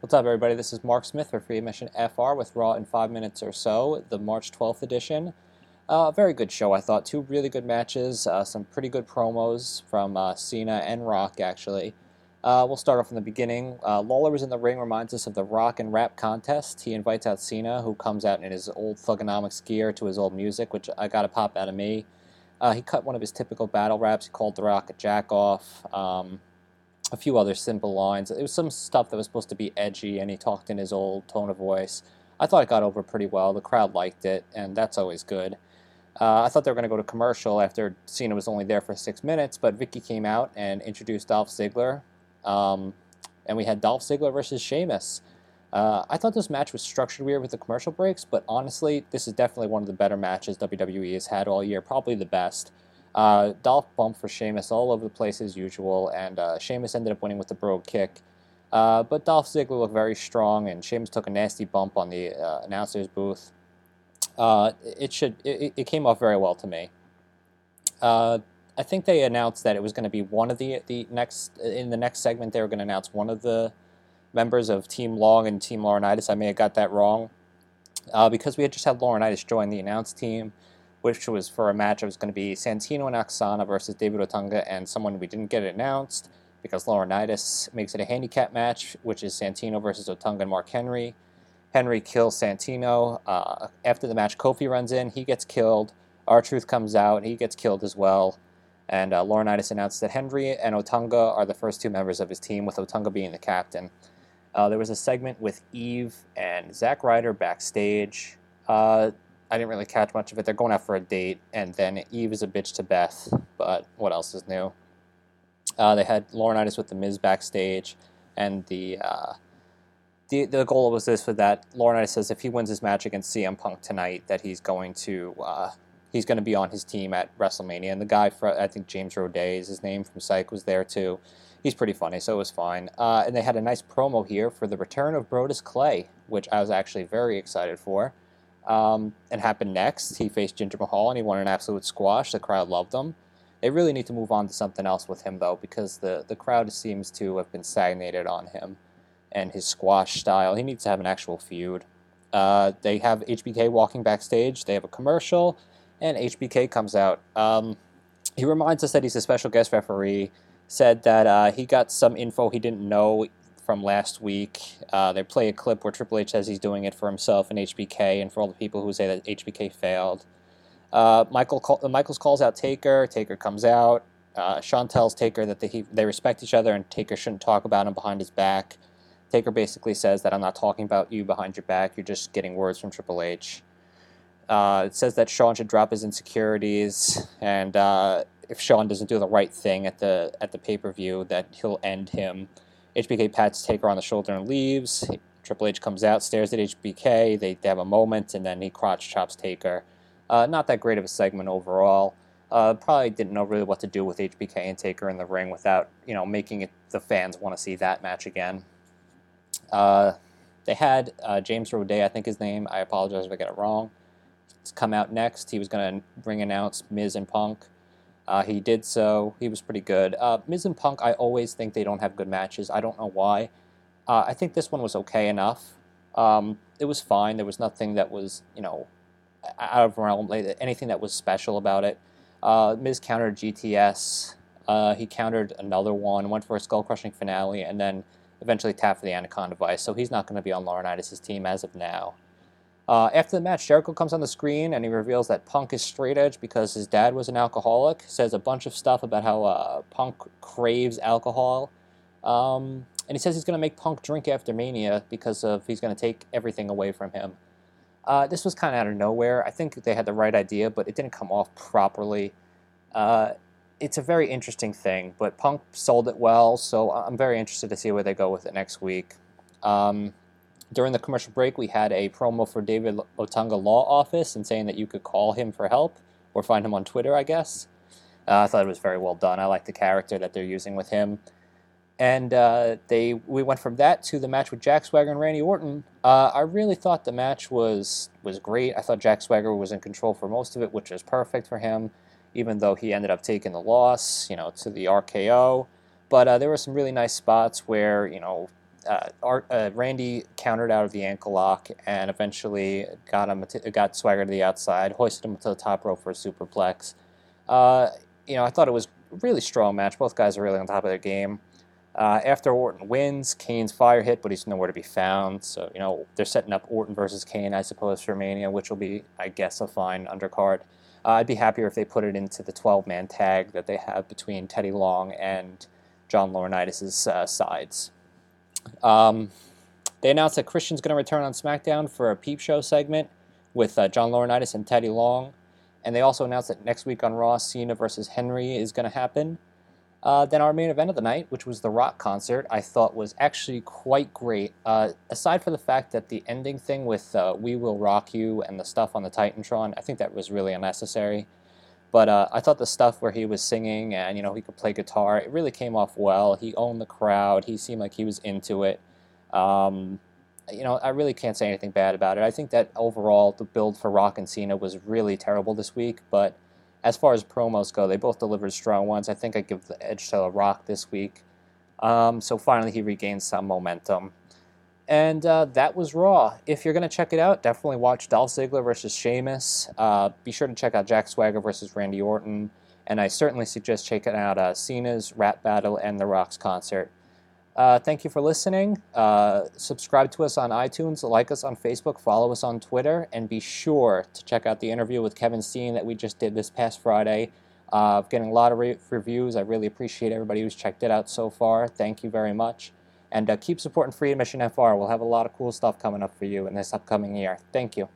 What's up, everybody? This is Mark Smith for Free Admission FR with Raw in 5 minutes or so, the March 12th edition. Uh, very good show, I thought. Two really good matches, uh, some pretty good promos from uh, Cena and Rock, actually. Uh, we'll start off from the beginning. Uh, Lawler was in the ring, reminds us of the Rock and Rap contest. He invites out Cena, who comes out in his old Thuganomics gear to his old music, which I got a pop out of me. Uh, he cut one of his typical battle raps. He called The Rock a jack off. Um, a few other simple lines. It was some stuff that was supposed to be edgy, and he talked in his old tone of voice. I thought it got over pretty well. The crowd liked it, and that's always good. Uh, I thought they were going to go to commercial after Cena was only there for six minutes, but Vickie came out and introduced Dolph Ziggler, um, and we had Dolph Ziggler versus Sheamus. Uh, I thought this match was structured weird with the commercial breaks, but honestly, this is definitely one of the better matches WWE has had all year, probably the best. Uh, Dolph bumped for Sheamus all over the place as usual, and uh, Sheamus ended up winning with the Brogue Kick. Uh, but Dolph Ziggler looked very strong, and Sheamus took a nasty bump on the uh, announcer's booth. Uh, it should it, it, came off very well to me. Uh, I think they announced that it was going to be one of the the next in the next segment they were going to announce one of the members of Team Long and Team Laurinaitis. I may have got that wrong because we had just had Laurinaitis join the announce team which was for a match. It was going to be Santino and Aksana versus David Otunga and someone we didn't get announced because Laurinaitis makes it a handicap match, which is Santino versus Otunga and Mark Henry. Henry kills Santino. Uh, after the match, Kofi runs in. He gets killed. R-Truth comes out. He gets killed as well. And uh, Laurinaitis announced that Henry and Otunga are the first two members of his team, with Otunga being the captain. Uh, there was a segment with Eve and Zack Ryder backstage. Uh, I didn't really catch much of it. They're going out for a date, and then Eve is a bitch to Beth. But what else is new? Uh, they had Laurinaitis with the Miz backstage, and the uh, the the goal was this: for that Laurinaitis says if he wins his match against CM Punk tonight, that he's going to uh, he's going to be on his team at WrestleMania. And the guy, for, I think James Roday is his name from Psych, was there too. He's pretty funny, so it was fine. Uh, and they had a nice promo here for the return of Brodus Clay, which I was actually very excited for. Um, and happened next. He faced Jinder Mahal and he won an absolute squash. The crowd loved him. They really need to move on to something else with him though, because the the crowd seems to have been stagnated on him and his squash style. He needs to have an actual feud. Uh, they have HBK walking backstage. They have a commercial, and HBK comes out. Um, he reminds us that he's a special guest referee. Said that uh, he got some info he didn't know from last week. Uh, they play a clip where Triple H says he's doing it for himself and HBK, and for all the people who say that HBK failed. Uh, Michael call, Michaels calls out Taker. Taker comes out. Uh, Shawn tells Taker that they, they respect each other and Taker shouldn't talk about him behind his back. Taker basically says that I'm not talking about you behind your back. You're just getting words from Triple H. Uh, it says that Shawn should drop his insecurities, and uh, if Shawn doesn't do the right thing at the at the pay per view, that he'll end him. HBK pats Taker on the shoulder and leaves. Triple H comes out, stares at HBK. They, they have a moment, and then he crotch chops Taker. Uh, not that great of a segment overall. Uh, probably didn't know really what to do with HBK and Taker in the ring without you know making it the fans want to see that match again. Uh, they had uh, James Roday, I think his name. I apologize if I get it wrong. It's come out next. He was going to ring announce Miz and Punk. Uh, he did so. He was pretty good. Uh, Miz and Punk, I always think they don't have good matches. I don't know why. Uh, I think this one was okay enough. Um, it was fine. There was nothing that was, you know, out of realm, anything that was special about it. Uh, Miz countered GTS. Uh, he countered another one, went for a skull crushing finale, and then eventually tapped for the Anaconda Vice. So he's not going to be on Laurinaitis' team as of now. Uh, after the match, Jericho comes on the screen and he reveals that Punk is straight edge because his dad was an alcoholic. Says a bunch of stuff about how uh, Punk craves alcohol. Um, and he says he's going to make Punk drink after Mania because of he's going to take everything away from him. Uh, this was kind of out of nowhere. I think they had the right idea, but it didn't come off properly. Uh, it's a very interesting thing, but Punk sold it well, so I'm very interested to see where they go with it next week. Um, during the commercial break, we had a promo for David Otunga Law Office and saying that you could call him for help or find him on Twitter, I guess. Uh, I thought it was very well done. I like the character that they're using with him. And uh, they we went from that to the match with Jack Swagger and Randy Orton. Uh, I really thought the match was was great. I thought Jack Swagger was in control for most of it, which is perfect for him, even though he ended up taking the loss, you know, to the RKO. But uh, there were some really nice spots where you know uh, Art, uh, Randy countered out of the ankle lock and eventually got him to, got Swagger to the outside, hoisted him to the top rope for a superplex. Uh, you know, I thought it was a really strong match. Both guys are really on top of their game. Uh, after Orton wins, Kane's fire hit, but he's nowhere to be found. So, you know, they're setting up Orton versus Kane, I suppose, for Mania, which will be, I guess, a fine undercard. Uh, I'd be happier if they put it into the 12 man tag that they have between Teddy Long and John Laurinaitis' uh, sides. Um, they announced that Christian's going to return on SmackDown for a peep show segment with uh, John Laurinaitis and Teddy Long. And they also announced that next week on Raw, Cena versus Henry is going to happen. Uh, then our main event of the night, which was the Rock concert, I thought was actually quite great. Uh, aside from the fact that the ending thing with uh, "We Will Rock You" and the stuff on the Titantron, I think that was really unnecessary. But uh, I thought the stuff where he was singing and you know he could play guitar, it really came off well. He owned the crowd. He seemed like he was into it. Um, you know, I really can't say anything bad about it. I think that overall the build for Rock and Cena was really terrible this week, but as far as promos go, they both delivered strong ones. I think I give the edge to Rock this week. Um, so finally, he regained some momentum. And uh, that was Raw. If you're going to check it out, definitely watch Dolph Ziggler versus Sheamus. Uh, be sure to check out Jack Swagger versus Randy Orton. And I certainly suggest checking out uh, Cena's rap battle and The Rock's concert. Uh, thank you for listening. Uh, subscribe to us on iTunes, like us on Facebook, follow us on Twitter, and be sure to check out the interview with Kevin Steen that we just did this past Friday. Uh, getting a lot of re- reviews. I really appreciate everybody who's checked it out so far. Thank you very much. And uh, keep supporting Free Admission FR. We'll have a lot of cool stuff coming up for you in this upcoming year. Thank you.